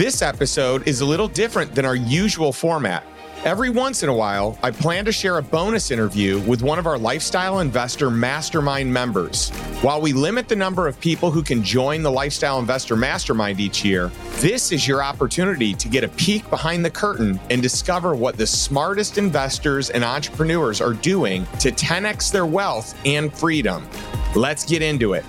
This episode is a little different than our usual format. Every once in a while, I plan to share a bonus interview with one of our Lifestyle Investor Mastermind members. While we limit the number of people who can join the Lifestyle Investor Mastermind each year, this is your opportunity to get a peek behind the curtain and discover what the smartest investors and entrepreneurs are doing to 10x their wealth and freedom. Let's get into it.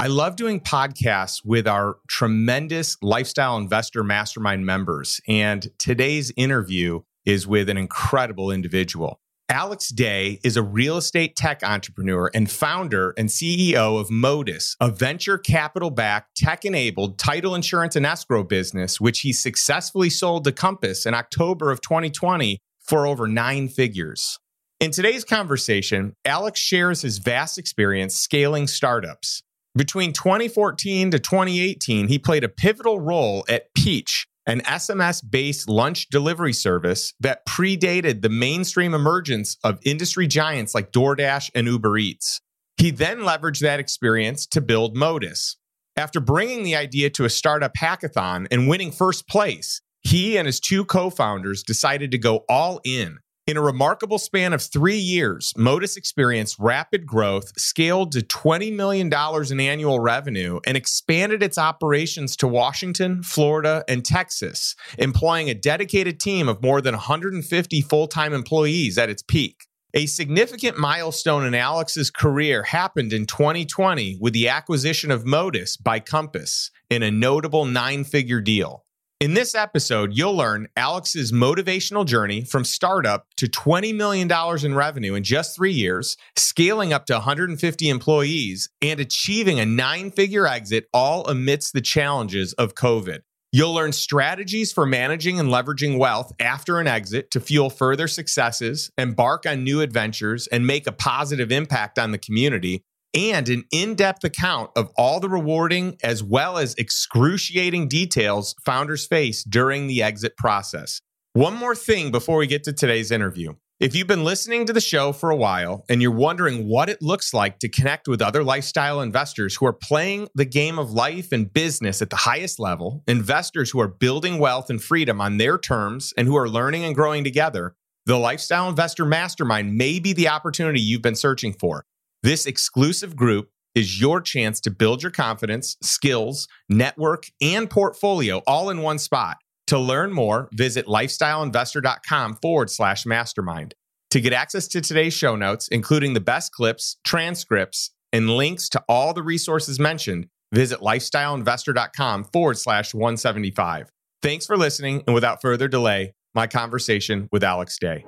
I love doing podcasts with our tremendous lifestyle investor mastermind members. And today's interview is with an incredible individual. Alex Day is a real estate tech entrepreneur and founder and CEO of Modus, a venture capital backed, tech enabled title insurance and escrow business, which he successfully sold to Compass in October of 2020 for over nine figures. In today's conversation, Alex shares his vast experience scaling startups. Between 2014 to 2018, he played a pivotal role at Peach, an SMS based lunch delivery service that predated the mainstream emergence of industry giants like DoorDash and Uber Eats. He then leveraged that experience to build Modus. After bringing the idea to a startup hackathon and winning first place, he and his two co founders decided to go all in in a remarkable span of three years, Modus experienced rapid growth, scaled to $20 million in annual revenue, and expanded its operations to Washington, Florida, and Texas, employing a dedicated team of more than 150 full time employees at its peak. A significant milestone in Alex's career happened in 2020 with the acquisition of Modus by Compass in a notable nine figure deal. In this episode, you'll learn Alex's motivational journey from startup to $20 million in revenue in just three years, scaling up to 150 employees, and achieving a nine figure exit all amidst the challenges of COVID. You'll learn strategies for managing and leveraging wealth after an exit to fuel further successes, embark on new adventures, and make a positive impact on the community and an in depth account of all the rewarding as well as excruciating details founders face during the exit process. One more thing before we get to today's interview. If you've been listening to the show for a while and you're wondering what it looks like to connect with other lifestyle investors who are playing the game of life and business at the highest level, investors who are building wealth and freedom on their terms and who are learning and growing together, the Lifestyle Investor Mastermind may be the opportunity you've been searching for. This exclusive group is your chance to build your confidence, skills, network, and portfolio all in one spot. To learn more, visit lifestyleinvestor.com forward slash mastermind. To get access to today's show notes, including the best clips, transcripts, and links to all the resources mentioned, visit lifestyleinvestor.com forward slash 175. Thanks for listening. And without further delay, my conversation with Alex Day.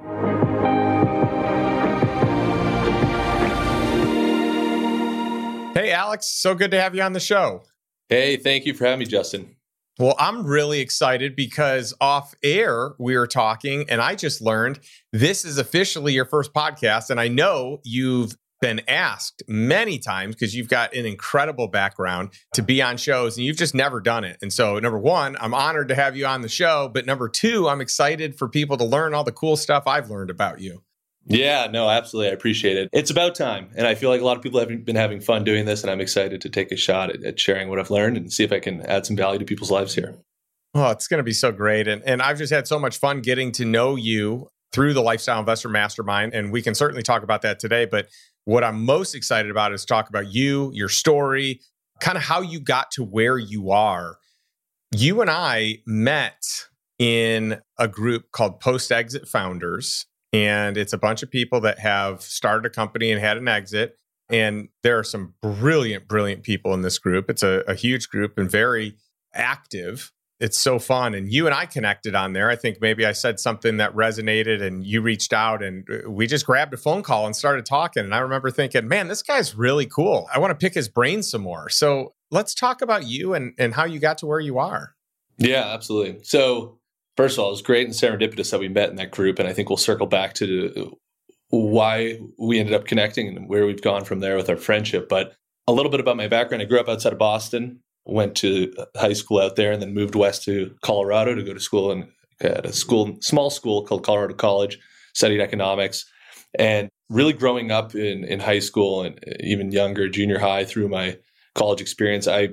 Alex, so good to have you on the show. Hey, thank you for having me, Justin. Well, I'm really excited because off air we were talking, and I just learned this is officially your first podcast. And I know you've been asked many times because you've got an incredible background to be on shows and you've just never done it. And so, number one, I'm honored to have you on the show. But number two, I'm excited for people to learn all the cool stuff I've learned about you. Yeah, no, absolutely. I appreciate it. It's about time. And I feel like a lot of people have been having fun doing this, and I'm excited to take a shot at, at sharing what I've learned and see if I can add some value to people's lives here. Oh, it's going to be so great. And, and I've just had so much fun getting to know you through the Lifestyle Investor Mastermind. And we can certainly talk about that today. But what I'm most excited about is talk about you, your story, kind of how you got to where you are. You and I met in a group called Post Exit Founders and it's a bunch of people that have started a company and had an exit. And there are some brilliant, brilliant people in this group. It's a, a huge group and very active. It's so fun. And you and I connected on there. I think maybe I said something that resonated and you reached out and uh, we just grabbed a phone call and started talking. And I remember thinking, man, this guy's really cool. I want to pick his brain some more. So let's talk about you and, and how you got to where you are. Yeah, absolutely. So first of all, it was great and serendipitous that we met in that group. And I think we'll circle back to why we ended up connecting and where we've gone from there with our friendship. But a little bit about my background. I grew up outside of Boston, went to high school out there, and then moved west to Colorado to go to school in, at a school, small school called Colorado College, studied economics. And really growing up in, in high school and even younger, junior high through my college experience, I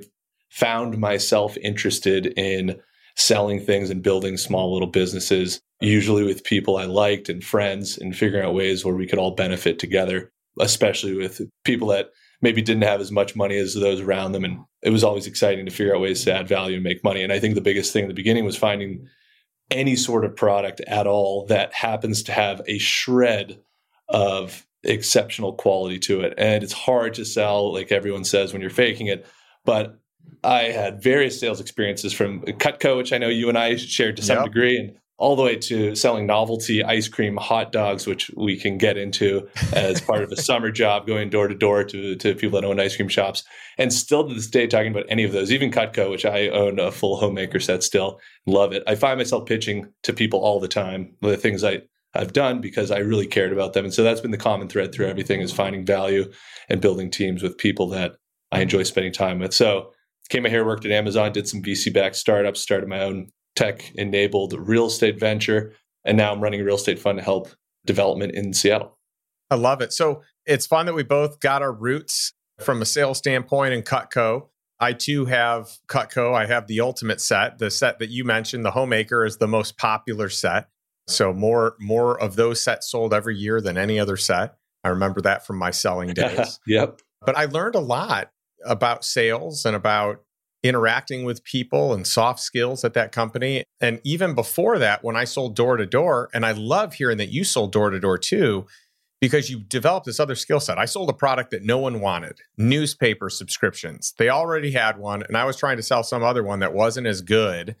found myself interested in selling things and building small little businesses, usually with people I liked and friends, and figuring out ways where we could all benefit together, especially with people that maybe didn't have as much money as those around them. And it was always exciting to figure out ways to add value and make money. And I think the biggest thing in the beginning was finding any sort of product at all that happens to have a shred of exceptional quality to it. And it's hard to sell, like everyone says, when you're faking it. But I had various sales experiences from Cutco, which I know you and I shared to some yep. degree, and all the way to selling novelty ice cream hot dogs, which we can get into as part of a summer job, going door to door to to people that own ice cream shops, and still to this day talking about any of those, even Cutco, which I own a full homemaker set still, love it. I find myself pitching to people all the time the things I I've done because I really cared about them, and so that's been the common thread through everything is finding value and building teams with people that I enjoy spending time with. So came here, worked at Amazon, did some VC backed startups, started my own tech enabled real estate venture. And now I'm running a real estate fund to help development in Seattle. I love it. So it's fun that we both got our roots from a sales standpoint in Cutco. I too have Cutco. I have the ultimate set. The set that you mentioned, the Homemaker, is the most popular set. So more more of those sets sold every year than any other set. I remember that from my selling days. yep. But I learned a lot about sales and about interacting with people and soft skills at that company. And even before that, when I sold door to door, and I love hearing that you sold door to door too, because you developed this other skill set. I sold a product that no one wanted newspaper subscriptions. They already had one, and I was trying to sell some other one that wasn't as good.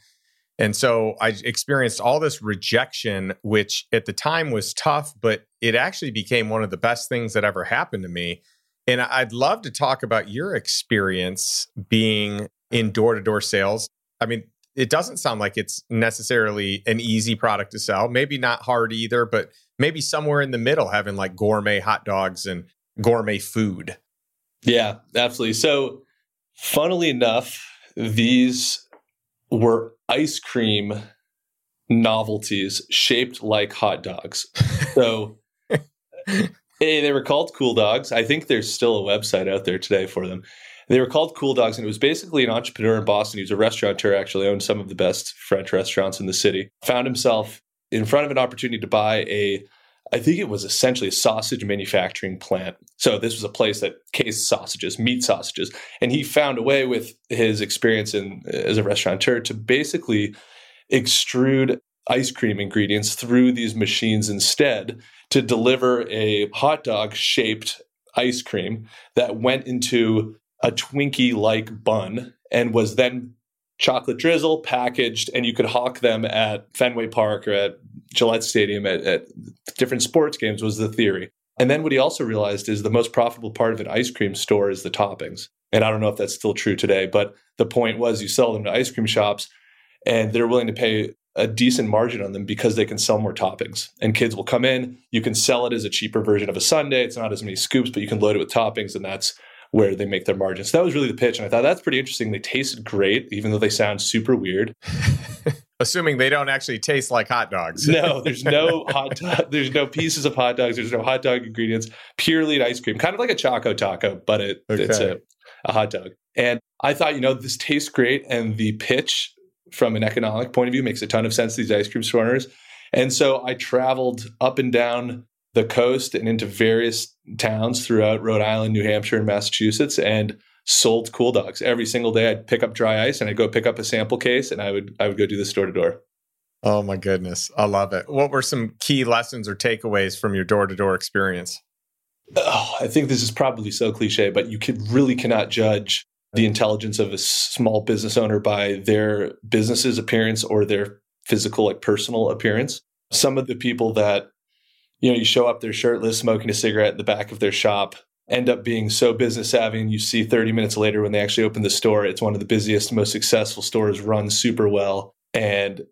And so I experienced all this rejection, which at the time was tough, but it actually became one of the best things that ever happened to me. And I'd love to talk about your experience being in door to door sales. I mean, it doesn't sound like it's necessarily an easy product to sell. Maybe not hard either, but maybe somewhere in the middle, having like gourmet hot dogs and gourmet food. Yeah, absolutely. So, funnily enough, these were ice cream novelties shaped like hot dogs. So, hey, they were called Cool Dogs. I think there's still a website out there today for them. They were called Cool Dogs, and it was basically an entrepreneur in Boston. He was a restaurateur, actually owned some of the best French restaurants in the city. Found himself in front of an opportunity to buy a, I think it was essentially a sausage manufacturing plant. So this was a place that cased sausages, meat sausages, and he found a way with his experience in as a restaurateur to basically extrude ice cream ingredients through these machines instead to deliver a hot dog shaped ice cream that went into a Twinkie like bun and was then chocolate drizzle packaged, and you could hawk them at Fenway Park or at Gillette Stadium at, at different sports games, was the theory. And then what he also realized is the most profitable part of an ice cream store is the toppings. And I don't know if that's still true today, but the point was you sell them to ice cream shops and they're willing to pay a decent margin on them because they can sell more toppings. And kids will come in, you can sell it as a cheaper version of a sundae. It's not as many scoops, but you can load it with toppings and that's where they make their margins. So that was really the pitch. And I thought that's pretty interesting. They tasted great, even though they sound super weird. Assuming they don't actually taste like hot dogs. no, there's no hot dog, there's no pieces of hot dogs, there's no hot dog ingredients, purely an ice cream, kind of like a Choco Taco, but it, okay. it's a, a hot dog. And I thought, you know, this tastes great. And the pitch from an economic point of view makes a ton of sense these ice cream store owners. And so I traveled up and down the coast and into various towns throughout Rhode Island, New Hampshire, and Massachusetts, and sold cool dogs every single day. I'd pick up dry ice and I'd go pick up a sample case, and I would I would go do this door to door. Oh my goodness, I love it. What were some key lessons or takeaways from your door to door experience? Oh, I think this is probably so cliche, but you could really cannot judge the intelligence of a small business owner by their business's appearance or their physical, like personal appearance. Some of the people that you know, you show up there shirtless, smoking a cigarette in the back of their shop, end up being so business savvy, and you see 30 minutes later when they actually open the store, it's one of the busiest, most successful stores, run super well, and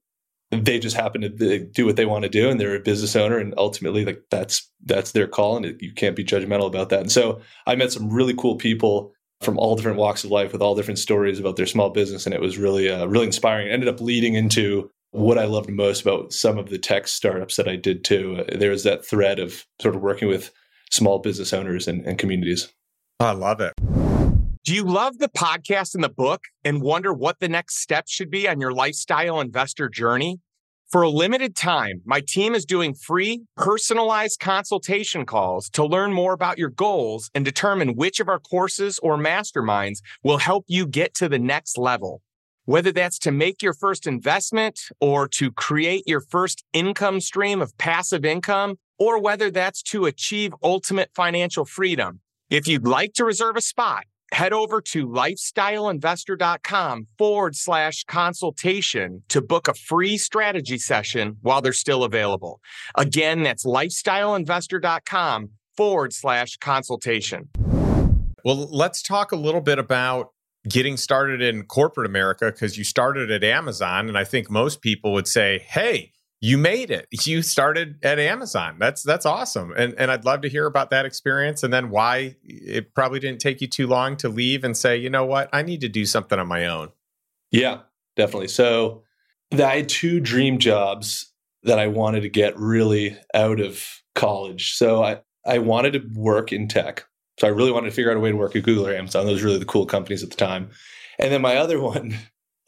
they just happen to do what they want to do, and they're a business owner, and ultimately, like that's that's their call, and you can't be judgmental about that. And so, I met some really cool people from all different walks of life with all different stories about their small business, and it was really uh, really inspiring. It ended up leading into what I loved most about some of the tech startups that I did too. Uh, there was that thread of sort of working with small business owners and, and communities. I love it. Do you love the podcast and the book and wonder what the next step should be on your lifestyle investor journey? For a limited time, my team is doing free, personalized consultation calls to learn more about your goals and determine which of our courses or masterminds will help you get to the next level. Whether that's to make your first investment or to create your first income stream of passive income, or whether that's to achieve ultimate financial freedom. If you'd like to reserve a spot, head over to lifestyleinvestor.com forward slash consultation to book a free strategy session while they're still available. Again, that's lifestyleinvestor.com forward slash consultation. Well, let's talk a little bit about getting started in corporate America because you started at Amazon. And I think most people would say, hey, you made it. You started at Amazon. That's that's awesome. And and I'd love to hear about that experience and then why it probably didn't take you too long to leave and say, you know what, I need to do something on my own. Yeah, definitely. So I had two dream jobs that I wanted to get really out of college. So I, I wanted to work in tech. So I really wanted to figure out a way to work at Google or Amazon. Those were really the cool companies at the time. And then my other one,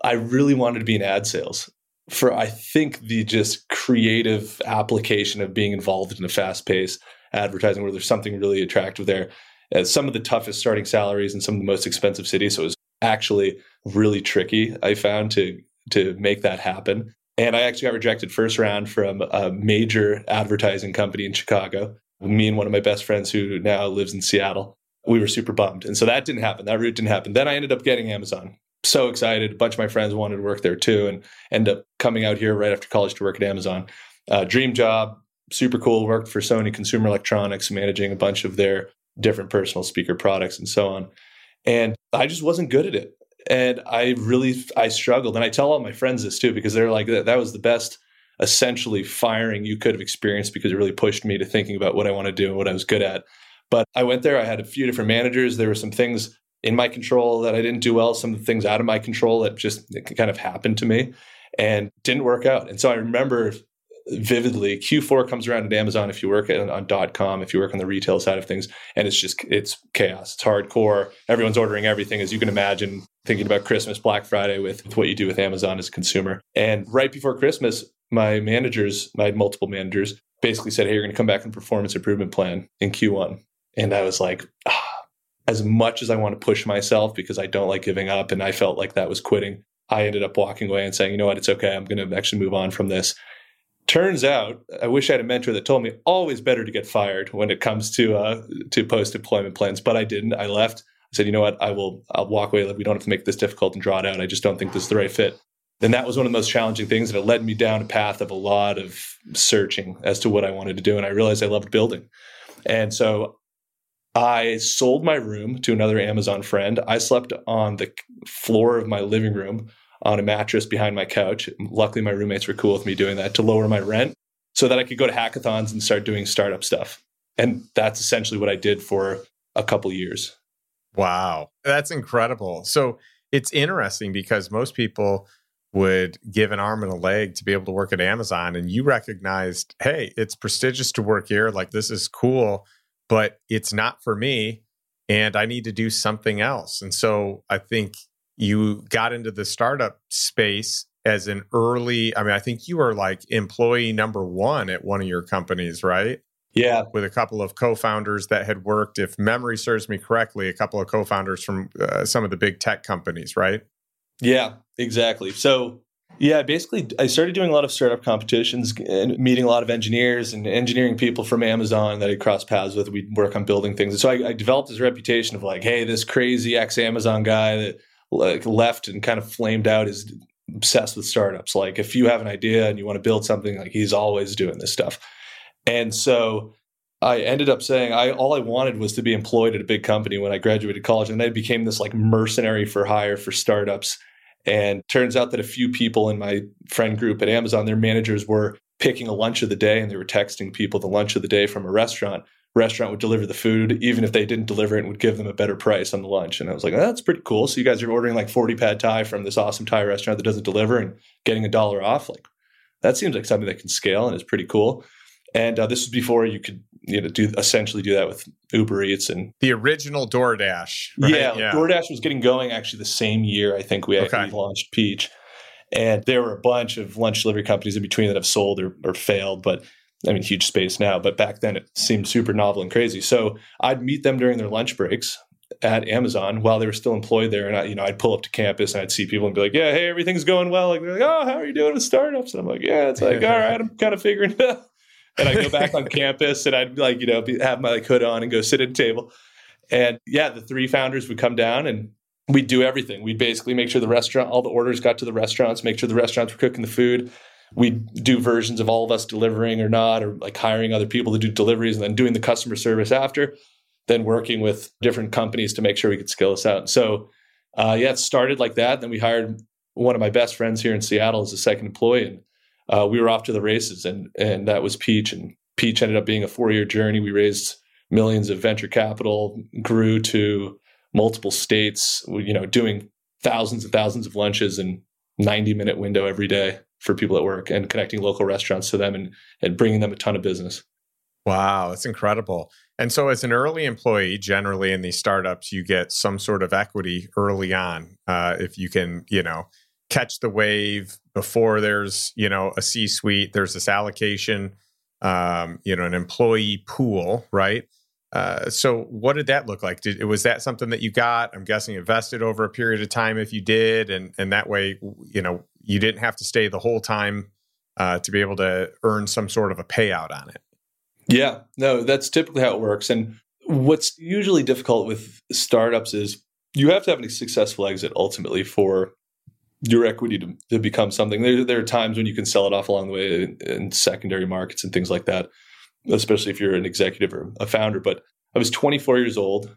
I really wanted to be in ad sales for I think the just creative application of being involved in a fast paced advertising where there's something really attractive there. As uh, some of the toughest starting salaries in some of the most expensive cities. So it was actually really tricky, I found, to to make that happen. And I actually got rejected first round from a major advertising company in Chicago me and one of my best friends who now lives in Seattle, we were super bummed. And so that didn't happen. That route didn't happen. Then I ended up getting Amazon. So excited. A bunch of my friends wanted to work there too and end up coming out here right after college to work at Amazon. Uh, dream job, super cool. Worked for Sony Consumer Electronics, managing a bunch of their different personal speaker products and so on. And I just wasn't good at it. And I really, I struggled. And I tell all my friends this too, because they're like, that, that was the best essentially firing you could have experienced because it really pushed me to thinking about what I want to do and what I was good at. But I went there, I had a few different managers. There were some things in my control that I didn't do well, some of the things out of my control that just kind of happened to me and didn't work out. And so I remember vividly q4 comes around at amazon if you work at, on com if you work on the retail side of things and it's just it's chaos it's hardcore everyone's ordering everything as you can imagine thinking about christmas black friday with, with what you do with amazon as a consumer and right before christmas my managers, my multiple managers, basically said, Hey, you're going to come back on performance improvement plan in Q1. And I was like, ah, as much as I want to push myself because I don't like giving up, and I felt like that was quitting, I ended up walking away and saying, you know what, it's okay. I'm going to actually move on from this. Turns out, I wish I had a mentor that told me always better to get fired when it comes to uh, to post employment plans, but I didn't. I left. I said, you know what, I will. I'll walk away. We don't have to make this difficult and draw it out. I just don't think this is the right fit then that was one of the most challenging things and it led me down a path of a lot of searching as to what i wanted to do and i realized i loved building and so i sold my room to another amazon friend. I slept on the floor of my living room on a mattress behind my couch. Luckily my roommates were cool with me doing that to lower my rent so that i could go to hackathons and start doing startup stuff. And that's essentially what i did for a couple years. Wow. That's incredible. So it's interesting because most people would give an arm and a leg to be able to work at Amazon. And you recognized, hey, it's prestigious to work here. Like, this is cool, but it's not for me. And I need to do something else. And so I think you got into the startup space as an early, I mean, I think you were like employee number one at one of your companies, right? Yeah. With a couple of co founders that had worked, if memory serves me correctly, a couple of co founders from uh, some of the big tech companies, right? Yeah, exactly. So, yeah, basically, I started doing a lot of startup competitions and meeting a lot of engineers and engineering people from Amazon that I crossed paths with. We'd work on building things. And so I, I developed this reputation of like, hey, this crazy ex Amazon guy that like left and kind of flamed out is obsessed with startups. Like, if you have an idea and you want to build something, like he's always doing this stuff. And so I ended up saying I all I wanted was to be employed at a big company when I graduated college, and I became this like mercenary for hire for startups and turns out that a few people in my friend group at Amazon, their managers were picking a lunch of the day and they were texting people the lunch of the day from a restaurant restaurant would deliver the food, even if they didn't deliver it, and would give them a better price on the lunch. And I was like, oh, that's pretty cool. So you guys are ordering like 40 pad thai from this awesome Thai restaurant that doesn't deliver and getting a dollar off. Like that seems like something that can scale and is pretty cool. And uh, this was before you could you know do essentially do that with Uber Eats and the original DoorDash. Right? Yeah, yeah, DoorDash was getting going actually the same year. I think we okay. launched Peach, and there were a bunch of lunch delivery companies in between that have sold or, or failed, but I mean, huge space now, but back then it seemed super novel and crazy. So I'd meet them during their lunch breaks at Amazon while they were still employed there. And I, you know, I'd pull up to campus and I'd see people and be like, yeah, hey, everything's going well. Like, they're like, oh, how are you doing with startups? And I'm like, yeah, it's like, all right, I'm kind of figuring it out. And I'd go back on campus and I'd like, you know, be, have my like hood on and go sit at a table. And yeah, the three founders would come down and we'd do everything. We'd basically make sure the restaurant, all the orders got to the restaurants, make sure the restaurants were cooking the food We'd do versions of all of us delivering or not, or like hiring other people to do deliveries and then doing the customer service after, then working with different companies to make sure we could scale this out. So, uh, yeah, it started like that. Then we hired one of my best friends here in Seattle as a second employee, and uh, we were off to the races. And and that was Peach. And Peach ended up being a four year journey. We raised millions of venture capital, grew to multiple states. You know, doing thousands and thousands of lunches and 90 minute window every day for people at work and connecting local restaurants to them and, and bringing them a ton of business. Wow, that's incredible. And so, as an early employee, generally in these startups, you get some sort of equity early on. Uh, if you can, you know, catch the wave before there's, you know, a C suite, there's this allocation, um, you know, an employee pool, right? Uh, so, what did that look like? Did, was that something that you got? I'm guessing invested over a period of time if you did, and and that way, you know, you didn't have to stay the whole time uh, to be able to earn some sort of a payout on it. Yeah, no, that's typically how it works. And what's usually difficult with startups is you have to have a successful exit ultimately for your equity to, to become something. There, there, are times when you can sell it off along the way in, in secondary markets and things like that, especially if you're an executive or a founder. But I was 24 years old.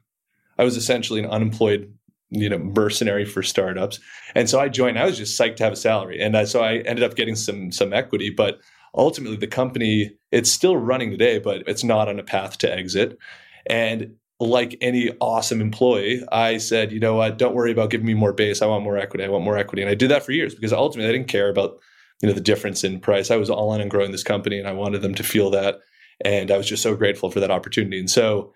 I was essentially an unemployed you know mercenary for startups and so i joined i was just psyched to have a salary and I, so i ended up getting some some equity but ultimately the company it's still running today but it's not on a path to exit and like any awesome employee i said you know what don't worry about giving me more base i want more equity i want more equity and i did that for years because ultimately i didn't care about you know the difference in price i was all in on growing this company and i wanted them to feel that and i was just so grateful for that opportunity and so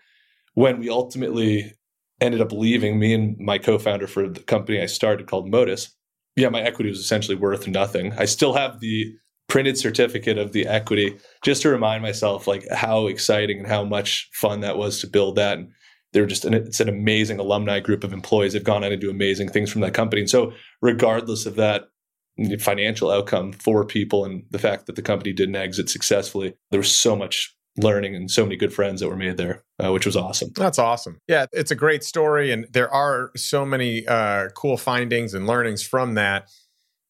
when we ultimately ended up leaving me and my co-founder for the company I started called Modus. Yeah, my equity was essentially worth nothing. I still have the printed certificate of the equity just to remind myself like how exciting and how much fun that was to build that. And they're just an, it's an amazing alumni group of employees. They've gone on to do amazing things from that company. And so regardless of that financial outcome for people and the fact that the company didn't exit successfully, there was so much learning and so many good friends that were made there, uh, which was awesome. That's awesome. Yeah, it's a great story, and there are so many uh, cool findings and learnings from that.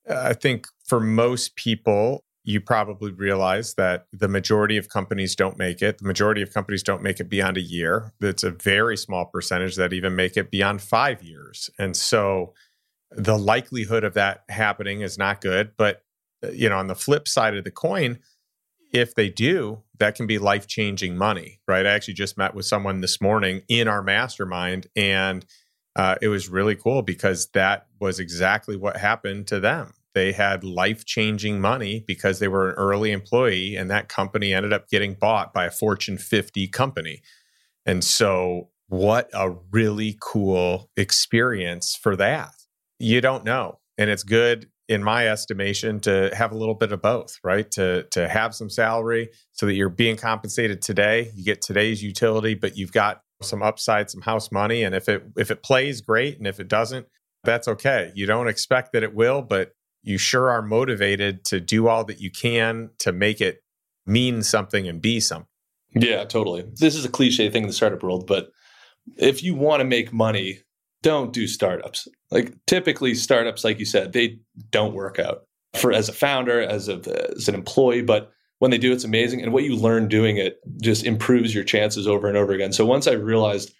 Uh, I think for most people, you probably realize that the majority of companies don't make it. The majority of companies don't make it beyond a year. It's a very small percentage that even make it beyond five years. And so the likelihood of that happening is not good. But, uh, you know, on the flip side of the coin, if they do, that can be life changing money, right? I actually just met with someone this morning in our mastermind, and uh, it was really cool because that was exactly what happened to them. They had life changing money because they were an early employee, and that company ended up getting bought by a Fortune 50 company. And so, what a really cool experience for that. You don't know. And it's good in my estimation to have a little bit of both right to to have some salary so that you're being compensated today you get today's utility but you've got some upside some house money and if it if it plays great and if it doesn't that's okay you don't expect that it will but you sure are motivated to do all that you can to make it mean something and be something yeah totally this is a cliche thing in the startup world but if you want to make money don't do startups. Like typically startups, like you said, they don't work out for as a founder, as a as an employee, but when they do, it's amazing. And what you learn doing it just improves your chances over and over again. So once I realized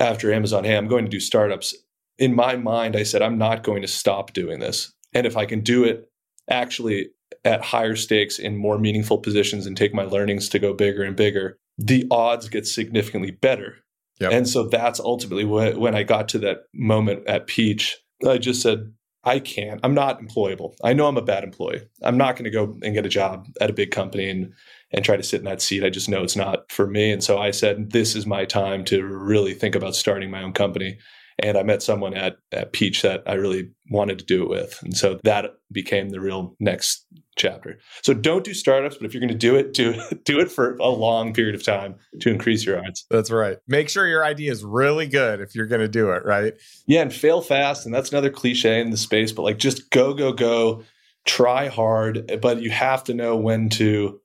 after Amazon, hey, I'm going to do startups, in my mind, I said, I'm not going to stop doing this. And if I can do it actually at higher stakes in more meaningful positions and take my learnings to go bigger and bigger, the odds get significantly better. Yep. And so that's ultimately when I got to that moment at Peach, I just said, I can't. I'm not employable. I know I'm a bad employee. I'm not going to go and get a job at a big company and and try to sit in that seat. I just know it's not for me. And so I said, this is my time to really think about starting my own company. And I met someone at, at Peach that I really wanted to do it with. And so that became the real next chapter. So don't do startups, but if you're going to do it, do, do it for a long period of time to increase your odds. That's right. Make sure your idea is really good if you're going to do it, right? Yeah, and fail fast. And that's another cliche in the space, but like just go, go, go, try hard, but you have to know when to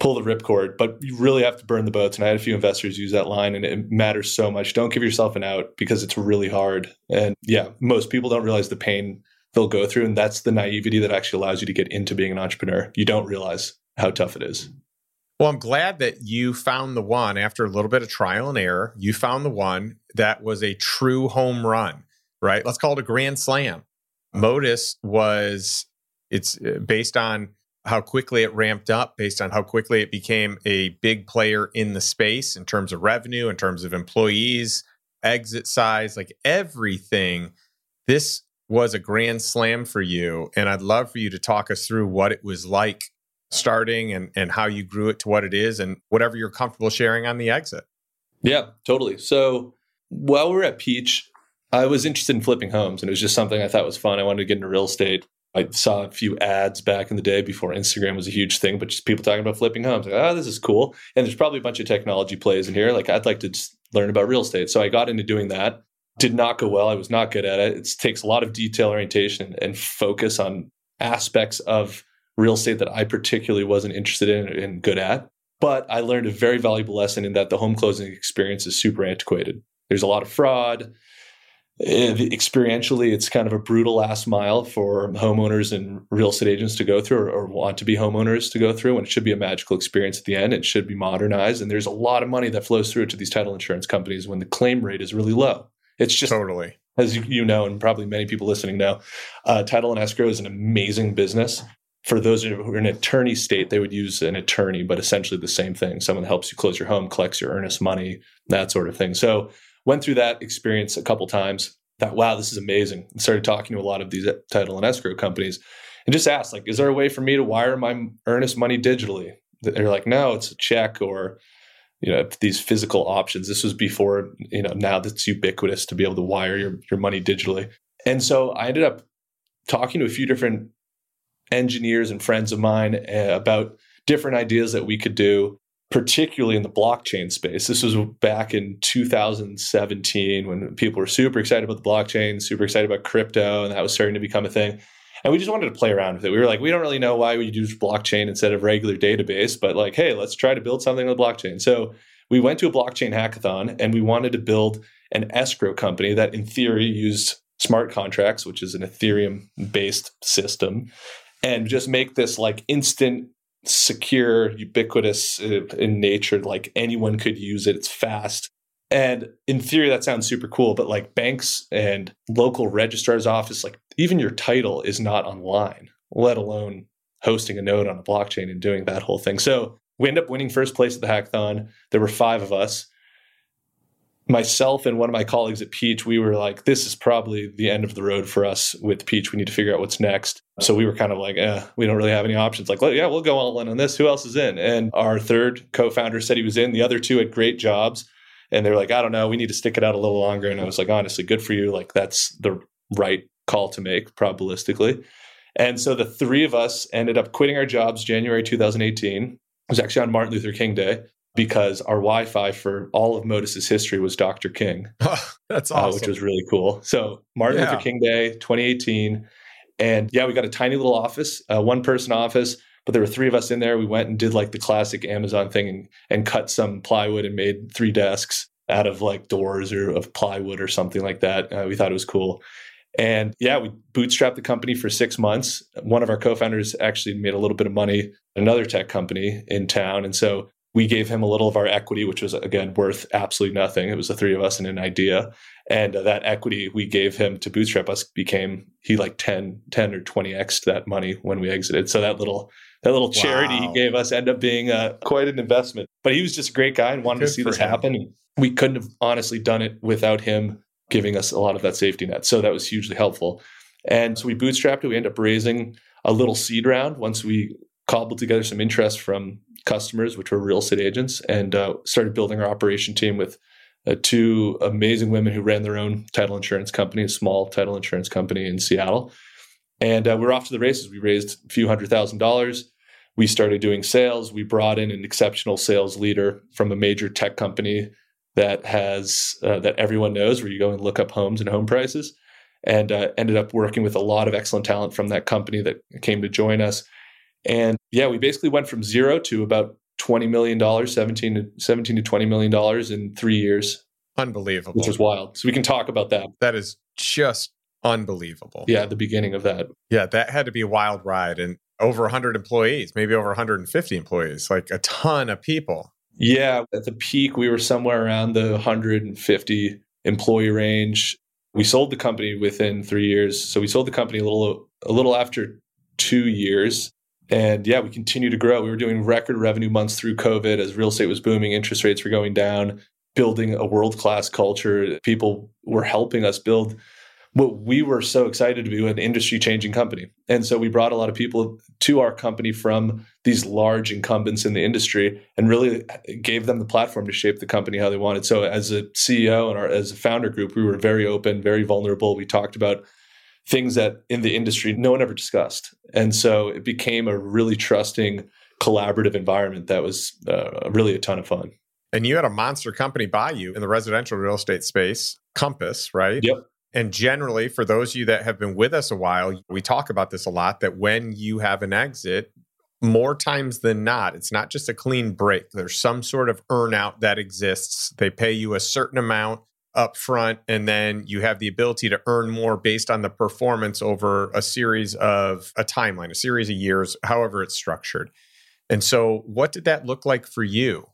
pull the ripcord, but you really have to burn the boats. And I had a few investors use that line, and it matters so much. Don't give yourself an out because it's really hard. And yeah, most people don't realize the pain they'll go through. And that's the naivety that actually allows you to get into being an entrepreneur. You don't realize how tough it is. Well, I'm glad that you found the one after a little bit of trial and error. You found the one that was a true home run, right? Let's call it a grand slam. Modus was, it's uh, based on how quickly it ramped up based on how quickly it became a big player in the space in terms of revenue, in terms of employees, exit size, like everything. This was a grand slam for you. And I'd love for you to talk us through what it was like starting and, and how you grew it to what it is and whatever you're comfortable sharing on the exit. Yeah, totally. So while we were at Peach, I was interested in flipping homes and it was just something I thought was fun. I wanted to get into real estate. I saw a few ads back in the day before Instagram was a huge thing, but just people talking about flipping homes. Like, oh, this is cool. And there's probably a bunch of technology plays in here. Like, I'd like to learn about real estate. So I got into doing that. Did not go well. I was not good at it. It takes a lot of detail orientation and focus on aspects of real estate that I particularly wasn't interested in and good at. But I learned a very valuable lesson in that the home closing experience is super antiquated. There's a lot of fraud experientially, it's kind of a brutal last mile for homeowners and real estate agents to go through or, or, want to be homeowners to go through. And it should be a magical experience at the end. It should be modernized. And there's a lot of money that flows through to these title insurance companies when the claim rate is really low. It's just totally. As you know, and probably many people listening know, uh, title and escrow is an amazing business. For those who are in an attorney state, they would use an attorney, but essentially the same thing. Someone helps you close your home, collects your earnest money, that sort of thing. So went through that experience a couple times thought wow this is amazing and started talking to a lot of these title and escrow companies and just asked like is there a way for me to wire my earnest money digitally? They're like no it's a check or you know these physical options. This was before you know now that's ubiquitous to be able to wire your, your money digitally. And so i ended up talking to a few different engineers and friends of mine uh, about different ideas that we could do particularly in the blockchain space. This was back in 2017 when people were super excited about the blockchain, super excited about crypto, and that was starting to become a thing. And we just wanted to play around with it. We were like, we don't really know why we use blockchain instead of regular database, but like, hey, let's try to build something with blockchain. So we went to a blockchain hackathon and we wanted to build an escrow company that, in theory, used smart contracts, which is an Ethereum based system, and just make this like instant secure, ubiquitous uh, in nature. Like anyone could use it. It's fast. And in theory, that sounds super cool. But like banks and local registrar's office, like even your title is not online, let alone hosting a node on a blockchain and doing that whole thing. So we end up winning first place at the hackathon. There were five of us myself and one of my colleagues at Peach, we were like, this is probably the end of the road for us with Peach. We need to figure out what's next. So we were kind of like, eh, we don't really have any options. Like, yeah, we'll go all in on this. Who else is in? And our third co founder said he was in. The other two had great jobs. And they were like, I don't know, we need to stick it out a little longer. And I was like, honestly, good for you. Like, that's the right call to make probabilistically. And so the three of us ended up quitting our jobs January 2018. It was actually on Martin Luther King Day because our Wi-Fi for all of Modus's history was Dr. King. that's awesome. Uh, which was really cool. So Martin yeah. Luther King Day, 2018, and yeah, we got a tiny little office, a one-person office, but there were three of us in there. We went and did like the classic Amazon thing and, and cut some plywood and made three desks out of like doors or of plywood or something like that. Uh, we thought it was cool. And yeah, we bootstrapped the company for six months. One of our co-founders actually made a little bit of money another tech company in town. And so we gave him a little of our equity, which was again worth absolutely nothing. It was the three of us and an idea. And uh, that equity we gave him to bootstrap us became he like 10, 10 or 20x that money when we exited. So that little that little charity he gave us ended up being uh, quite an investment. But he was just a great guy and wanted Good to see this him. happen. We couldn't have honestly done it without him giving us a lot of that safety net. So that was hugely helpful. And so we bootstrapped it. We ended up raising a little seed round once we cobbled together some interest from customers, which were real estate agents, and uh, started building our operation team with uh, two amazing women who ran their own title insurance company, a small title insurance company in Seattle. And uh, we are off to the races. We raised a few hundred thousand dollars. We started doing sales. We brought in an exceptional sales leader from a major tech company that has uh, that everyone knows, where you go and look up homes and home prices. And uh, ended up working with a lot of excellent talent from that company that came to join us. And yeah, we basically went from zero to about $20 million, 17 to 17 to $20 million in three years. Unbelievable. Which was wild. So we can talk about that. That is just unbelievable. Yeah, the beginning of that. Yeah, that had to be a wild ride and over 100 employees, maybe over 150 employees, like a ton of people. Yeah, at the peak we were somewhere around the 150 employee range. We sold the company within 3 years. So we sold the company a little a little after 2 years. And yeah, we continued to grow. We were doing record revenue months through COVID as real estate was booming, interest rates were going down, building a world-class culture. People were helping us build what we were so excited to be an industry changing company. And so we brought a lot of people to our company from these large incumbents in the industry and really gave them the platform to shape the company how they wanted. So as a CEO and our, as a founder group, we were very open, very vulnerable. We talked about things that in the industry no one ever discussed. And so it became a really trusting collaborative environment that was uh, really a ton of fun. And you had a monster company buy you in the residential real estate space, Compass, right? Yep. And generally, for those of you that have been with us a while, we talk about this a lot that when you have an exit, more times than not, it's not just a clean break. There's some sort of earnout that exists. They pay you a certain amount up front, and then you have the ability to earn more based on the performance over a series of a timeline, a series of years, however it's structured. And so, what did that look like for you?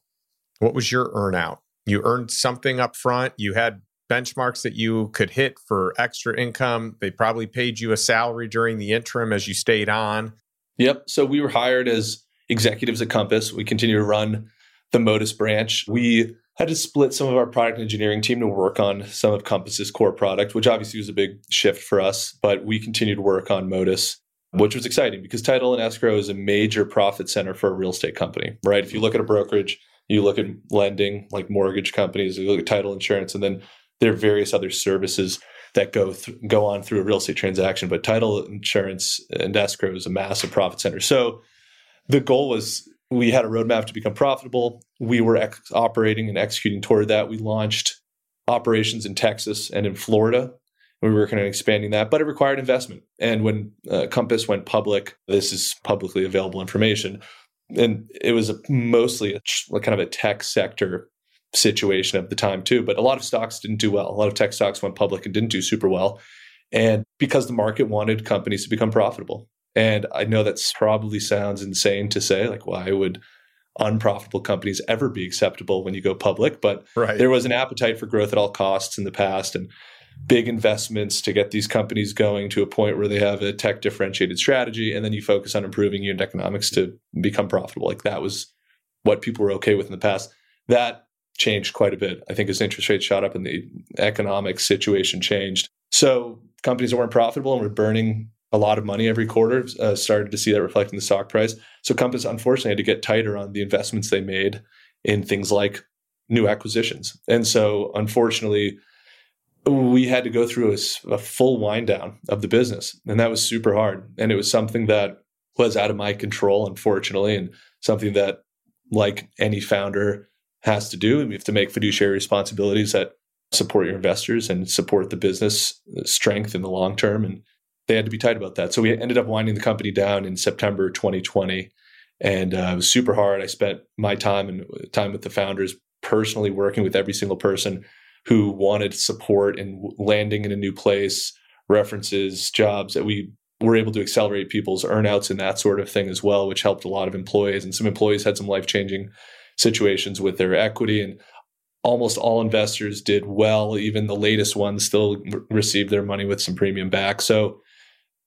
What was your earnout? You earned something up front. You had benchmarks that you could hit for extra income. They probably paid you a salary during the interim as you stayed on. Yep. So we were hired as executives at Compass. We continue to run the Modus branch. We had to split some of our product engineering team to work on some of Compass's core product, which obviously was a big shift for us. But we continued to work on Modus, which was exciting because title and escrow is a major profit center for a real estate company, right? If you look at a brokerage, you look at lending like mortgage companies, you look at title insurance, and then there are various other services that go th- go on through a real estate transaction. But title insurance and escrow is a massive profit center. So the goal was we had a roadmap to become profitable. We were ex- operating and executing toward that. We launched operations in Texas and in Florida. We were working on expanding that, but it required investment. And when uh, Compass went public, this is publicly available information, and it was a, mostly a, kind of a tech sector situation at the time too. But a lot of stocks didn't do well. A lot of tech stocks went public and didn't do super well. And because the market wanted companies to become profitable. And I know that probably sounds insane to say, like, why would unprofitable companies ever be acceptable when you go public? But right. there was an appetite for growth at all costs in the past and big investments to get these companies going to a point where they have a tech differentiated strategy. And then you focus on improving unit economics to become profitable. Like that was what people were okay with in the past. That changed quite a bit. I think as interest rates shot up and the economic situation changed. So companies that weren't profitable and were burning a lot of money every quarter uh, started to see that reflect in the stock price. So Compass unfortunately had to get tighter on the investments they made in things like new acquisitions. And so unfortunately, we had to go through a, a full wind down of the business. And that was super hard. And it was something that was out of my control, unfortunately, and something that, like any founder, has to do. We have to make fiduciary responsibilities that support your investors and support the business strength in the long term. And they had to be tight about that. So we ended up winding the company down in September 2020. And uh, it was super hard. I spent my time and time with the founders personally working with every single person who wanted support in landing in a new place, references, jobs that we were able to accelerate people's earnouts and that sort of thing as well, which helped a lot of employees. And some employees had some life changing situations with their equity and almost all investors did well even the latest ones still received their money with some premium back so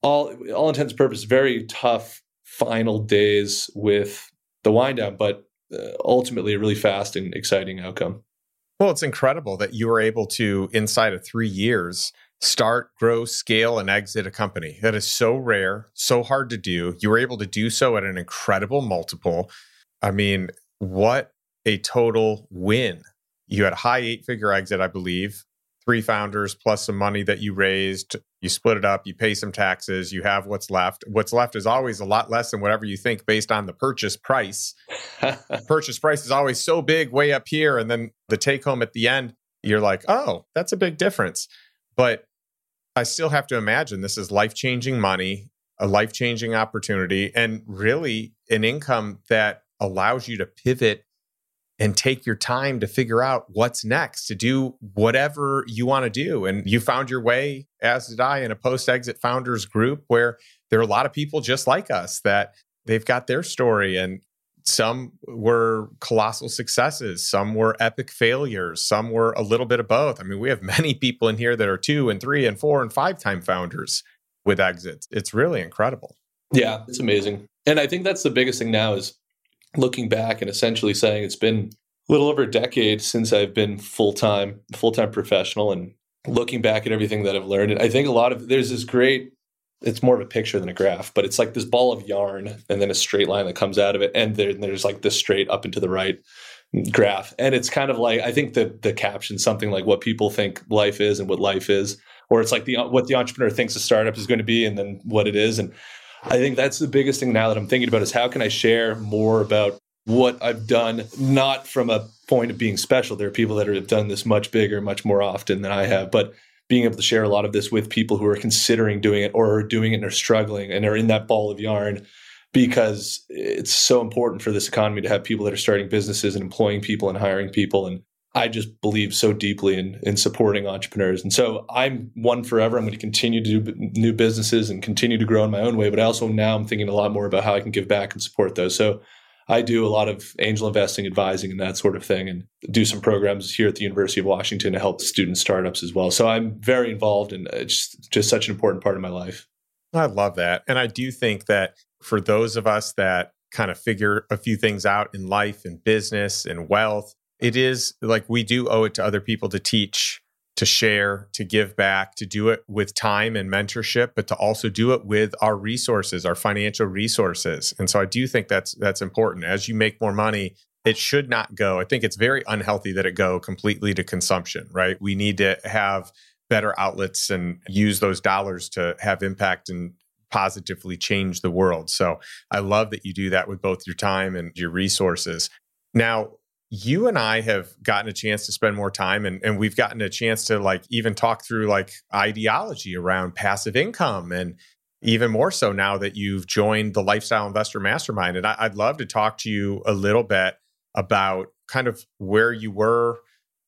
all all intents and purposes very tough final days with the wind down, but uh, ultimately a really fast and exciting outcome. Well, it's incredible that you were able to, inside of three years, start, grow, scale, and exit a company. That is so rare, so hard to do. You were able to do so at an incredible multiple. I mean, what a total win. You had a high eight figure exit, I believe, three founders plus some money that you raised. You split it up, you pay some taxes, you have what's left. What's left is always a lot less than whatever you think based on the purchase price. purchase price is always so big way up here. And then the take home at the end, you're like, oh, that's a big difference. But I still have to imagine this is life changing money, a life changing opportunity, and really an income that allows you to pivot and take your time to figure out what's next to do whatever you want to do. And you found your way, as did I, in a post exit founders group where there are a lot of people just like us that they've got their story and some were colossal successes, some were epic failures, some were a little bit of both. I mean, we have many people in here that are two and three and four and five time founders with exits. It's really incredible. Yeah, it's amazing. And I think that's the biggest thing now is looking back and essentially saying it's been a little over a decade since I've been full time, full time professional, and looking back at everything that I've learned. I think a lot of there's this great. It's more of a picture than a graph, but it's like this ball of yarn and then a straight line that comes out of it, and there, there's like this straight up and to the right graph. And it's kind of like I think the the caption something like what people think life is and what life is, or it's like the what the entrepreneur thinks a startup is going to be and then what it is. And I think that's the biggest thing now that I'm thinking about is how can I share more about what I've done, not from a point of being special. There are people that have done this much bigger, much more often than I have, but being able to share a lot of this with people who are considering doing it or are doing it and are struggling and are in that ball of yarn because it's so important for this economy to have people that are starting businesses and employing people and hiring people and I just believe so deeply in in supporting entrepreneurs. And so I'm one forever. I'm going to continue to do new businesses and continue to grow in my own way. But I also now I'm thinking a lot more about how I can give back and support those. So I do a lot of angel investing, advising, and that sort of thing, and do some programs here at the University of Washington to help student startups as well. So I'm very involved, and it's just such an important part of my life. I love that, and I do think that for those of us that kind of figure a few things out in life and business and wealth it is like we do owe it to other people to teach, to share, to give back, to do it with time and mentorship, but to also do it with our resources, our financial resources. And so I do think that's that's important. As you make more money, it should not go. I think it's very unhealthy that it go completely to consumption, right? We need to have better outlets and use those dollars to have impact and positively change the world. So I love that you do that with both your time and your resources. Now, you and I have gotten a chance to spend more time and, and we've gotten a chance to like even talk through like ideology around passive income and even more so now that you've joined the lifestyle investor mastermind. And I, would love to talk to you a little bit about kind of where you were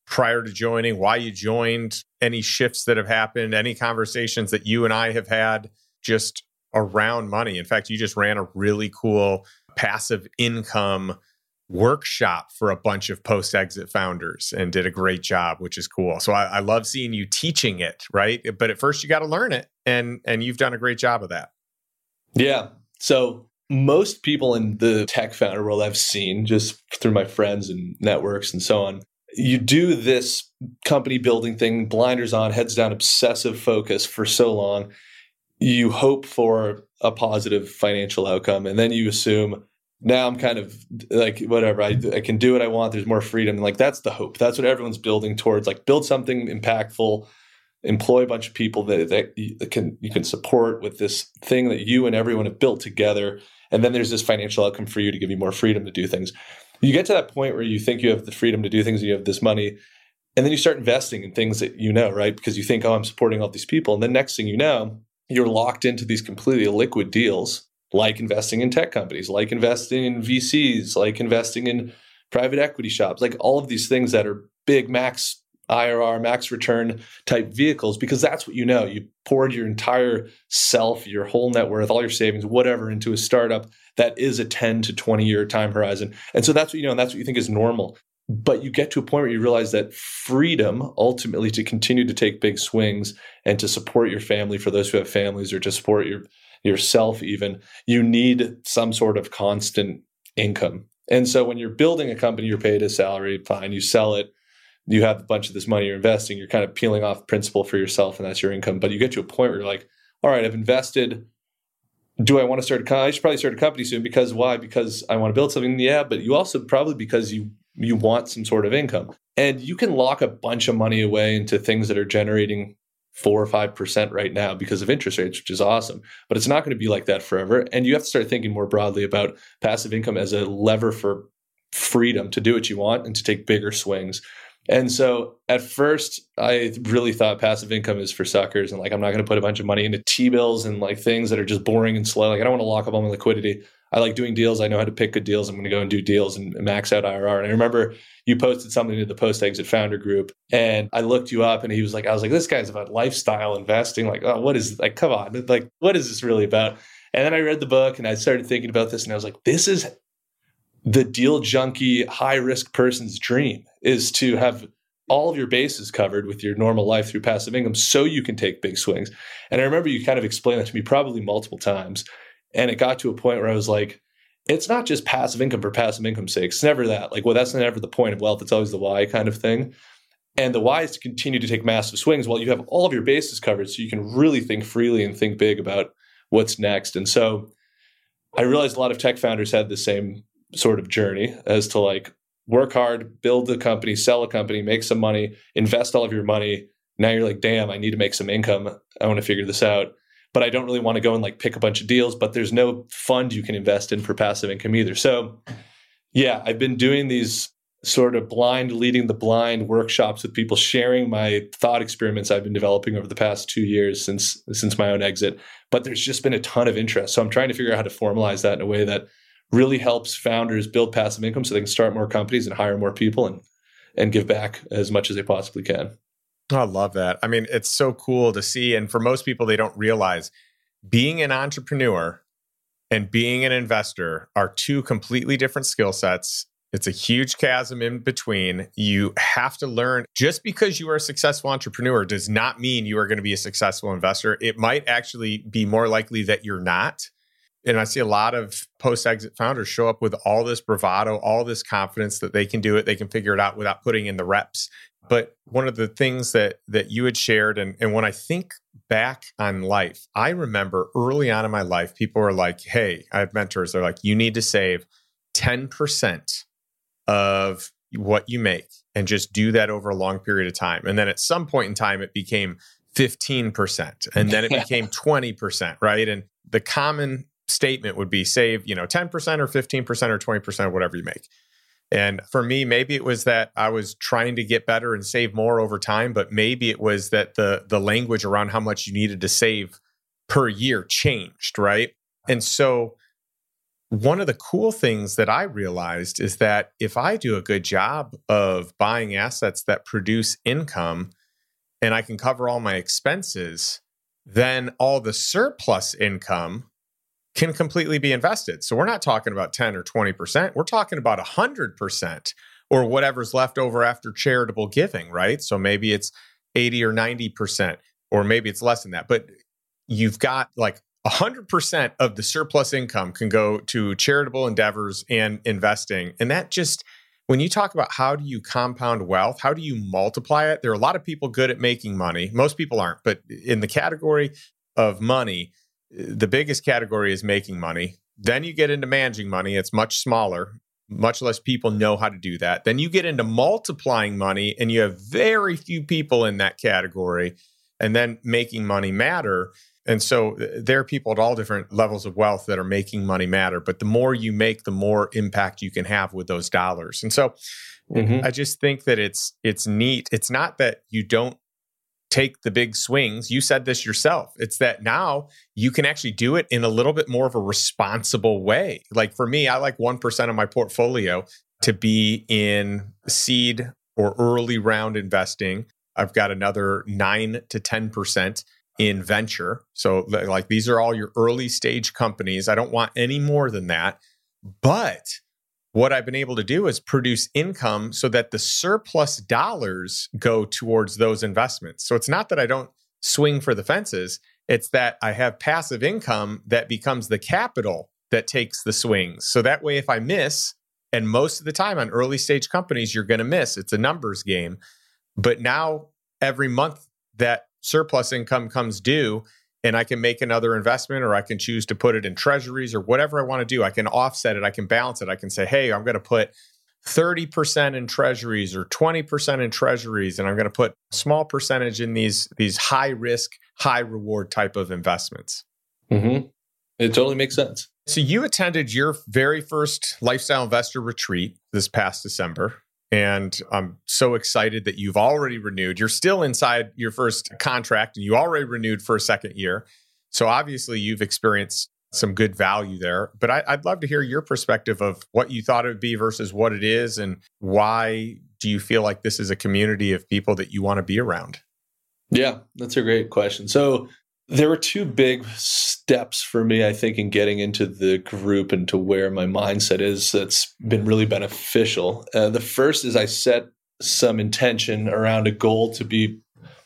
prior to joining why you joined any shifts that have happened any conversations that you and i have had just around money. In fact you just ran a really cool passive income workshop for a bunch of post exit founders and did a great job, which is cool. So I, I love seeing you teaching it, right? But at first you got to learn it, and and you've done a great job of that. Yeah. So most people in the tech founder world I've seen just through my friends and networks and so on. You do this company building thing, blinders on, heads down, obsessive focus for so long. You hope for a positive financial outcome, and then you assume now I'm kind of like whatever I, I can do what I want. There's more freedom. And like that's the hope. That's what everyone's building towards. Like build something impactful, employ a bunch of people that, that you can you can support with this thing that you and everyone have built together. And then there's this financial outcome for you to give you more freedom to do things. You get to that point where you think you have the freedom to do things, and you have this money, and then you start investing in things that you know, right? Because you think, oh, I'm supporting all these people, and then next thing you know, you're locked into these completely liquid deals like investing in tech companies, like investing in VCs, like investing in private equity shops, like all of these things that are big max IRR, max return type vehicles, because that's what you know. You poured your entire self, your whole net worth, all your savings, whatever, into a startup that is a 10 to 20 year time horizon. And so that's what you know, and that's what you think is normal. But you get to a point where you realize that freedom ultimately to continue to take big swings and to support your family for those who have families or to support your yourself, even, you need some sort of constant income. And so when you're building a company, you're paid a salary, fine, you sell it, you have a bunch of this money you're investing, you're kind of peeling off principal for yourself, and that's your income. But you get to a point where you're like, all right, I've invested. Do I want to start a company? I should probably start a company soon because why? Because I want to build something. Yeah, but you also probably because you you want some sort of income. And you can lock a bunch of money away into things that are generating four or five percent right now because of interest rates, which is awesome. But it's not going to be like that forever. And you have to start thinking more broadly about passive income as a lever for freedom to do what you want and to take bigger swings. And so at first, I really thought passive income is for suckers. And like, I'm not going to put a bunch of money into T bills and like things that are just boring and slow. Like, I don't want to lock up all my liquidity. I like doing deals. I know how to pick good deals. I'm going to go and do deals and max out IRR. And I remember you posted something to the post exit founder group and I looked you up and he was like, I was like, this guy's about lifestyle investing. Like, oh, what is like, come on. Like, what is this really about? And then I read the book and I started thinking about this and I was like, this is the deal junkie, high risk person's dream is to have all of your bases covered with your normal life through passive income so you can take big swings. And I remember you kind of explained that to me probably multiple times. And it got to a point where I was like, it's not just passive income for passive income's sake. It's never that. Like, well, that's never the point of wealth. It's always the why kind of thing. And the why is to continue to take massive swings while you have all of your bases covered so you can really think freely and think big about what's next. And so I realized a lot of tech founders had the same sort of journey as to like work hard, build a company, sell a company, make some money, invest all of your money. Now you're like, damn, I need to make some income. I want to figure this out but I don't really want to go and like pick a bunch of deals, but there's no fund you can invest in for passive income either. So, yeah, I've been doing these sort of blind leading the blind workshops with people sharing my thought experiments I've been developing over the past 2 years since since my own exit, but there's just been a ton of interest. So I'm trying to figure out how to formalize that in a way that really helps founders build passive income so they can start more companies and hire more people and and give back as much as they possibly can. Oh, I love that. I mean, it's so cool to see. And for most people, they don't realize being an entrepreneur and being an investor are two completely different skill sets. It's a huge chasm in between. You have to learn just because you are a successful entrepreneur does not mean you are going to be a successful investor. It might actually be more likely that you're not. And I see a lot of post exit founders show up with all this bravado, all this confidence that they can do it, they can figure it out without putting in the reps. But one of the things that that you had shared, and, and when I think back on life, I remember early on in my life, people were like, hey, I have mentors, they're like, you need to save 10% of what you make and just do that over a long period of time. And then at some point in time, it became 15% and then it became 20%, right? And the common statement would be save, you know, 10% or 15% or 20% whatever you make. And for me, maybe it was that I was trying to get better and save more over time, but maybe it was that the the language around how much you needed to save per year changed, right? And so one of the cool things that I realized is that if I do a good job of buying assets that produce income and I can cover all my expenses, then all the surplus income can completely be invested. So we're not talking about 10 or 20%. We're talking about 100% or whatever's left over after charitable giving, right? So maybe it's 80 or 90%, or maybe it's less than that. But you've got like 100% of the surplus income can go to charitable endeavors and investing. And that just, when you talk about how do you compound wealth, how do you multiply it? There are a lot of people good at making money. Most people aren't, but in the category of money, the biggest category is making money. Then you get into managing money, it's much smaller. Much less people know how to do that. Then you get into multiplying money, and you have very few people in that category. And then making money matter. And so uh, there are people at all different levels of wealth that are making money matter. But the more you make, the more impact you can have with those dollars. And so mm-hmm. I just think that it's it's neat. It's not that you don't take the big swings. You said this yourself. It's that now you can actually do it in a little bit more of a responsible way. Like for me, I like 1% of my portfolio to be in seed or early round investing. I've got another 9 to 10% in venture. So like these are all your early stage companies. I don't want any more than that. But what I've been able to do is produce income so that the surplus dollars go towards those investments. So it's not that I don't swing for the fences, It's that I have passive income that becomes the capital that takes the swings. So that way, if I miss, and most of the time on early stage companies, you're going to miss, it's a numbers game. But now every month that surplus income comes due, and I can make another investment or I can choose to put it in treasuries or whatever I want to do. I can offset it, I can balance it. I can say, hey, I'm going to put 30% in treasuries or 20% in treasuries and I'm going to put a small percentage in these these high risk, high reward type of investments. Mm-hmm. It totally makes sense. So you attended your very first lifestyle investor retreat this past December and I'm so excited that you've already renewed. You're still inside your first contract and you already renewed for a second year. So obviously you've experienced some good value there. But I, would love to hear your perspective of what you thought it would be versus what it is and why do you feel like this is a community of people that you want to be around? Yeah, that's a great question. So there were two big steps for me, I think, in getting into the group and to where my mindset is that's been really beneficial. Uh, the first is I set some intention around a goal to be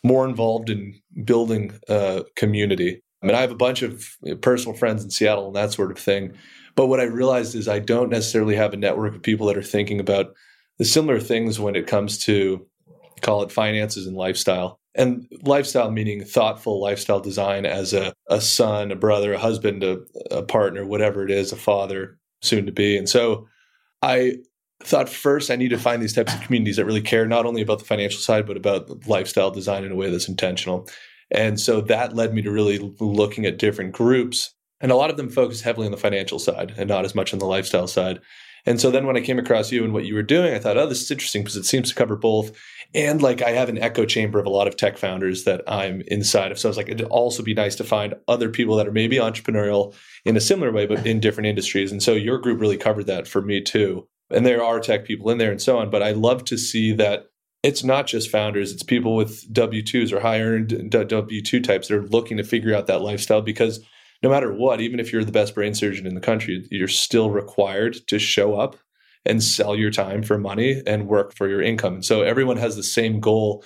more involved in building a community. I mean, I have a bunch of personal friends in Seattle and that sort of thing. But what I realized is I don't necessarily have a network of people that are thinking about the similar things when it comes to call it finances and lifestyle and lifestyle meaning thoughtful lifestyle design as a, a son a brother a husband a, a partner whatever it is a father soon to be. And so i thought first i need to find these types of communities that really care not only about the financial side but about lifestyle design in a way that's intentional. And so that led me to really looking at different groups. And a lot of them focus heavily on the financial side and not as much on the lifestyle side. And so then when I came across you and what you were doing, I thought, oh, this is interesting because it seems to cover both. And like I have an echo chamber of a lot of tech founders that I'm inside of. So I was like, it'd also be nice to find other people that are maybe entrepreneurial in a similar way, but in different industries. And so your group really covered that for me too. And there are tech people in there and so on. But I love to see that it's not just founders, it's people with W 2s or high earned W 2 types that are looking to figure out that lifestyle because no matter what, even if you're the best brain surgeon in the country, you're still required to show up and sell your time for money and work for your income. And so everyone has the same goal.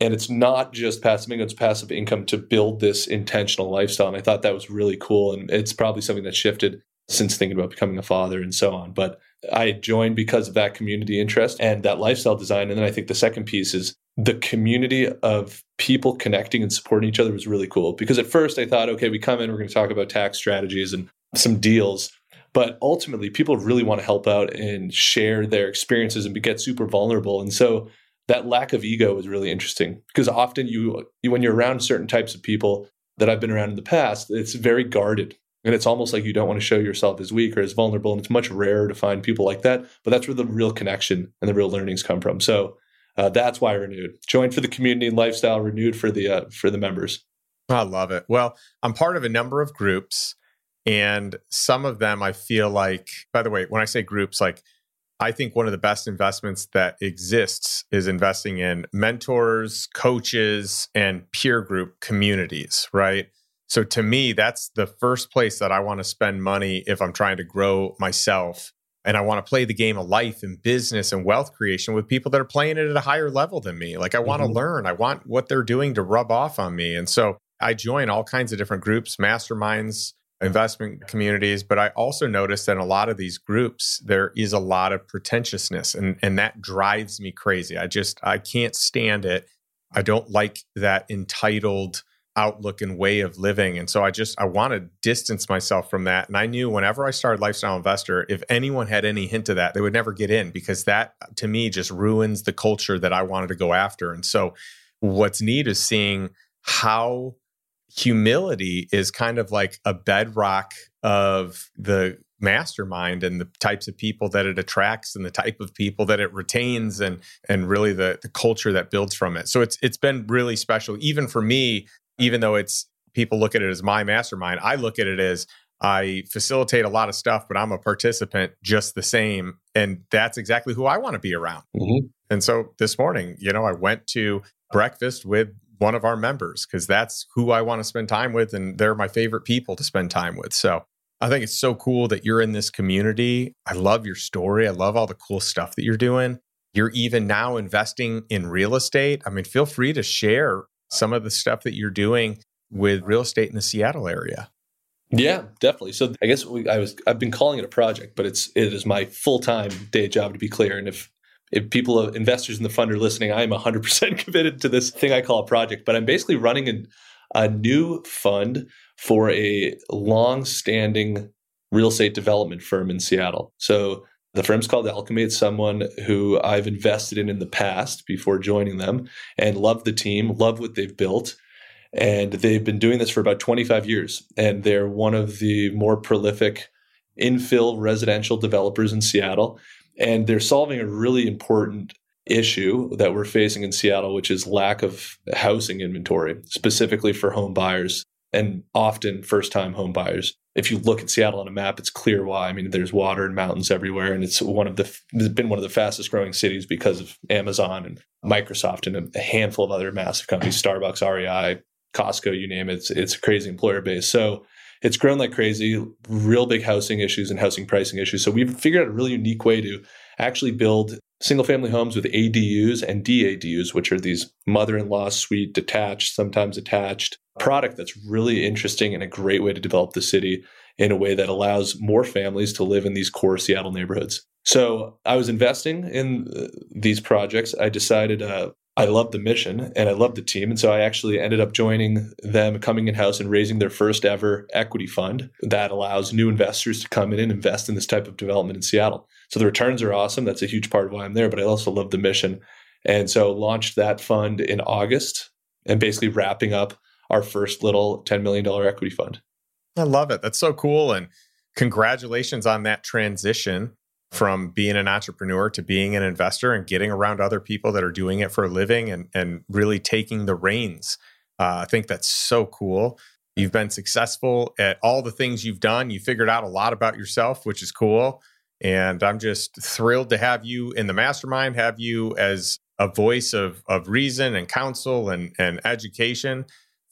And it's not just passive income, it's passive income to build this intentional lifestyle. And I thought that was really cool. And it's probably something that shifted since thinking about becoming a father and so on. But I joined because of that community interest and that lifestyle design. And then I think the second piece is the community of people connecting and supporting each other was really cool. Because at first I thought, okay, we come in, we're going to talk about tax strategies and some deals. But ultimately, people really want to help out and share their experiences and get super vulnerable. And so that lack of ego is really interesting because often you, you when you're around certain types of people that I've been around in the past, it's very guarded. And it's almost like you don't want to show yourself as weak or as vulnerable. And it's much rarer to find people like that. But that's where the real connection and the real learnings come from. So uh, that's why renewed. Joined for the community and lifestyle, renewed for the uh, for the members. I love it. Well, I'm part of a number of groups, and some of them I feel like. By the way, when I say groups, like I think one of the best investments that exists is investing in mentors, coaches, and peer group communities. Right. So to me, that's the first place that I want to spend money if I'm trying to grow myself and I want to play the game of life and business and wealth creation with people that are playing it at a higher level than me. Like I want mm-hmm. to learn, I want what they're doing to rub off on me. And so I join all kinds of different groups, masterminds, investment communities, but I also notice that in a lot of these groups there is a lot of pretentiousness and and that drives me crazy. I just I can't stand it. I don't like that entitled outlook and way of living. And so I just I want to distance myself from that. And I knew whenever I started Lifestyle Investor, if anyone had any hint of that, they would never get in because that to me just ruins the culture that I wanted to go after. And so what's neat is seeing how humility is kind of like a bedrock of the mastermind and the types of people that it attracts and the type of people that it retains and and really the the culture that builds from it. So it's it's been really special even for me even though it's people look at it as my mastermind, I look at it as I facilitate a lot of stuff, but I'm a participant just the same. And that's exactly who I want to be around. Mm-hmm. And so this morning, you know, I went to breakfast with one of our members because that's who I want to spend time with. And they're my favorite people to spend time with. So I think it's so cool that you're in this community. I love your story. I love all the cool stuff that you're doing. You're even now investing in real estate. I mean, feel free to share some of the stuff that you're doing with real estate in the Seattle area. Yeah, definitely. So I guess we, I was I've been calling it a project, but it's it is my full time day job to be clear. And if if people investors in the fund are listening, I am 100% committed to this thing I call a project. But I'm basically running a, a new fund for a long standing real estate development firm in Seattle. So the firm's called Alchemy. It's someone who I've invested in in the past before joining them and love the team, love what they've built. And they've been doing this for about 25 years. And they're one of the more prolific infill residential developers in Seattle. And they're solving a really important issue that we're facing in Seattle, which is lack of housing inventory, specifically for home buyers and often first time home buyers if you look at Seattle on a map, it's clear why. I mean, there's water and mountains everywhere, and it's one of the it's been one of the fastest growing cities because of Amazon and Microsoft and a handful of other massive companies, Starbucks, REI, Costco, you name it. It's, it's a crazy employer base. So it's grown like crazy. Real big housing issues and housing pricing issues. So we've figured out a really unique way to actually build single family homes with ADUs and DADUs, which are these mother in law suite, detached, sometimes attached product that's really interesting and a great way to develop the city in a way that allows more families to live in these core Seattle neighborhoods. So I was investing in uh, these projects. I decided uh, I loved the mission and I loved the team. And so I actually ended up joining them, coming in house and raising their first ever equity fund that allows new investors to come in and invest in this type of development in Seattle. So the returns are awesome. That's a huge part of why I'm there, but I also love the mission. And so launched that fund in August and basically wrapping up our first little $10 million equity fund. I love it. That's so cool. And congratulations on that transition from being an entrepreneur to being an investor and getting around other people that are doing it for a living and, and really taking the reins. Uh, I think that's so cool. You've been successful at all the things you've done. You figured out a lot about yourself, which is cool. And I'm just thrilled to have you in the mastermind, have you as a voice of, of reason and counsel and, and education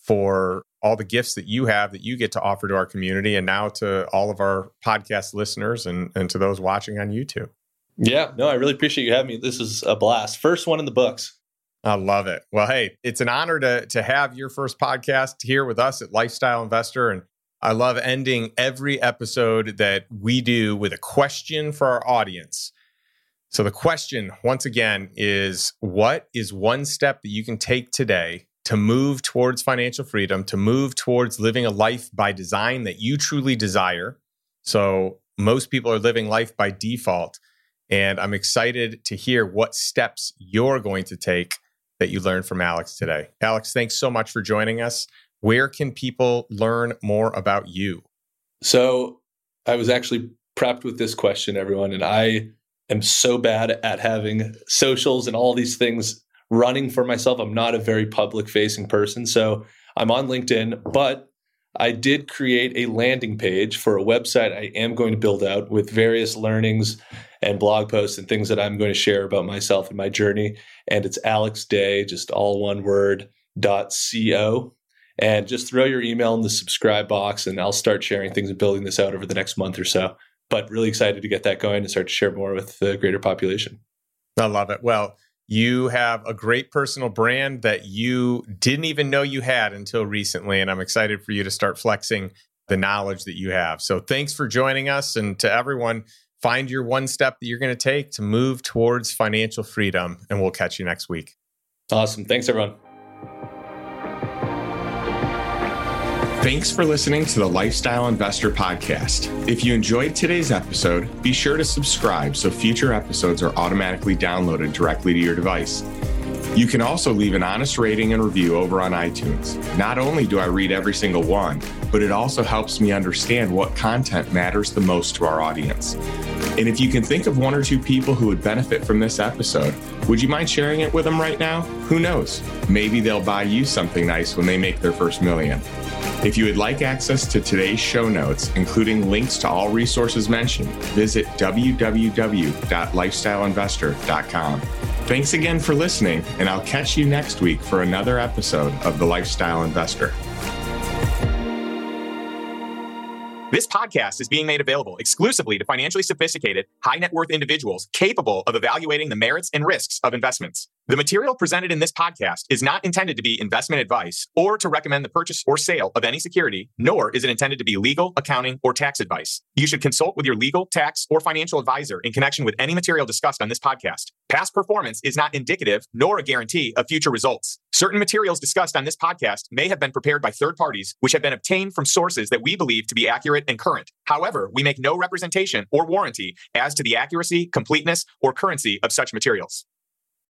for all the gifts that you have that you get to offer to our community and now to all of our podcast listeners and, and to those watching on YouTube. Yeah, no, I really appreciate you having me. This is a blast. First one in the books. I love it. Well, hey, it's an honor to to have your first podcast here with us at Lifestyle Investor and I love ending every episode that we do with a question for our audience. So the question once again is what is one step that you can take today to move towards financial freedom, to move towards living a life by design that you truly desire. So, most people are living life by default. And I'm excited to hear what steps you're going to take that you learned from Alex today. Alex, thanks so much for joining us. Where can people learn more about you? So, I was actually prepped with this question, everyone, and I am so bad at having socials and all these things running for myself. I'm not a very public facing person. So I'm on LinkedIn, but I did create a landing page for a website I am going to build out with various learnings and blog posts and things that I'm going to share about myself and my journey. And it's Alex Day, just all one word, dot co. And just throw your email in the subscribe box and I'll start sharing things and building this out over the next month or so. But really excited to get that going and start to share more with the greater population. I love it. Well, you have a great personal brand that you didn't even know you had until recently. And I'm excited for you to start flexing the knowledge that you have. So thanks for joining us. And to everyone, find your one step that you're going to take to move towards financial freedom. And we'll catch you next week. Awesome. Thanks, everyone. Thanks for listening to the Lifestyle Investor Podcast. If you enjoyed today's episode, be sure to subscribe so future episodes are automatically downloaded directly to your device. You can also leave an honest rating and review over on iTunes. Not only do I read every single one, but it also helps me understand what content matters the most to our audience. And if you can think of one or two people who would benefit from this episode, would you mind sharing it with them right now? Who knows? Maybe they'll buy you something nice when they make their first million. If you would like access to today's show notes, including links to all resources mentioned, visit www.lifestyleinvestor.com. Thanks again for listening, and I'll catch you next week for another episode of The Lifestyle Investor. This podcast is being made available exclusively to financially sophisticated, high net worth individuals capable of evaluating the merits and risks of investments. The material presented in this podcast is not intended to be investment advice or to recommend the purchase or sale of any security, nor is it intended to be legal, accounting, or tax advice. You should consult with your legal, tax, or financial advisor in connection with any material discussed on this podcast. Past performance is not indicative nor a guarantee of future results. Certain materials discussed on this podcast may have been prepared by third parties, which have been obtained from sources that we believe to be accurate and current. However, we make no representation or warranty as to the accuracy, completeness, or currency of such materials.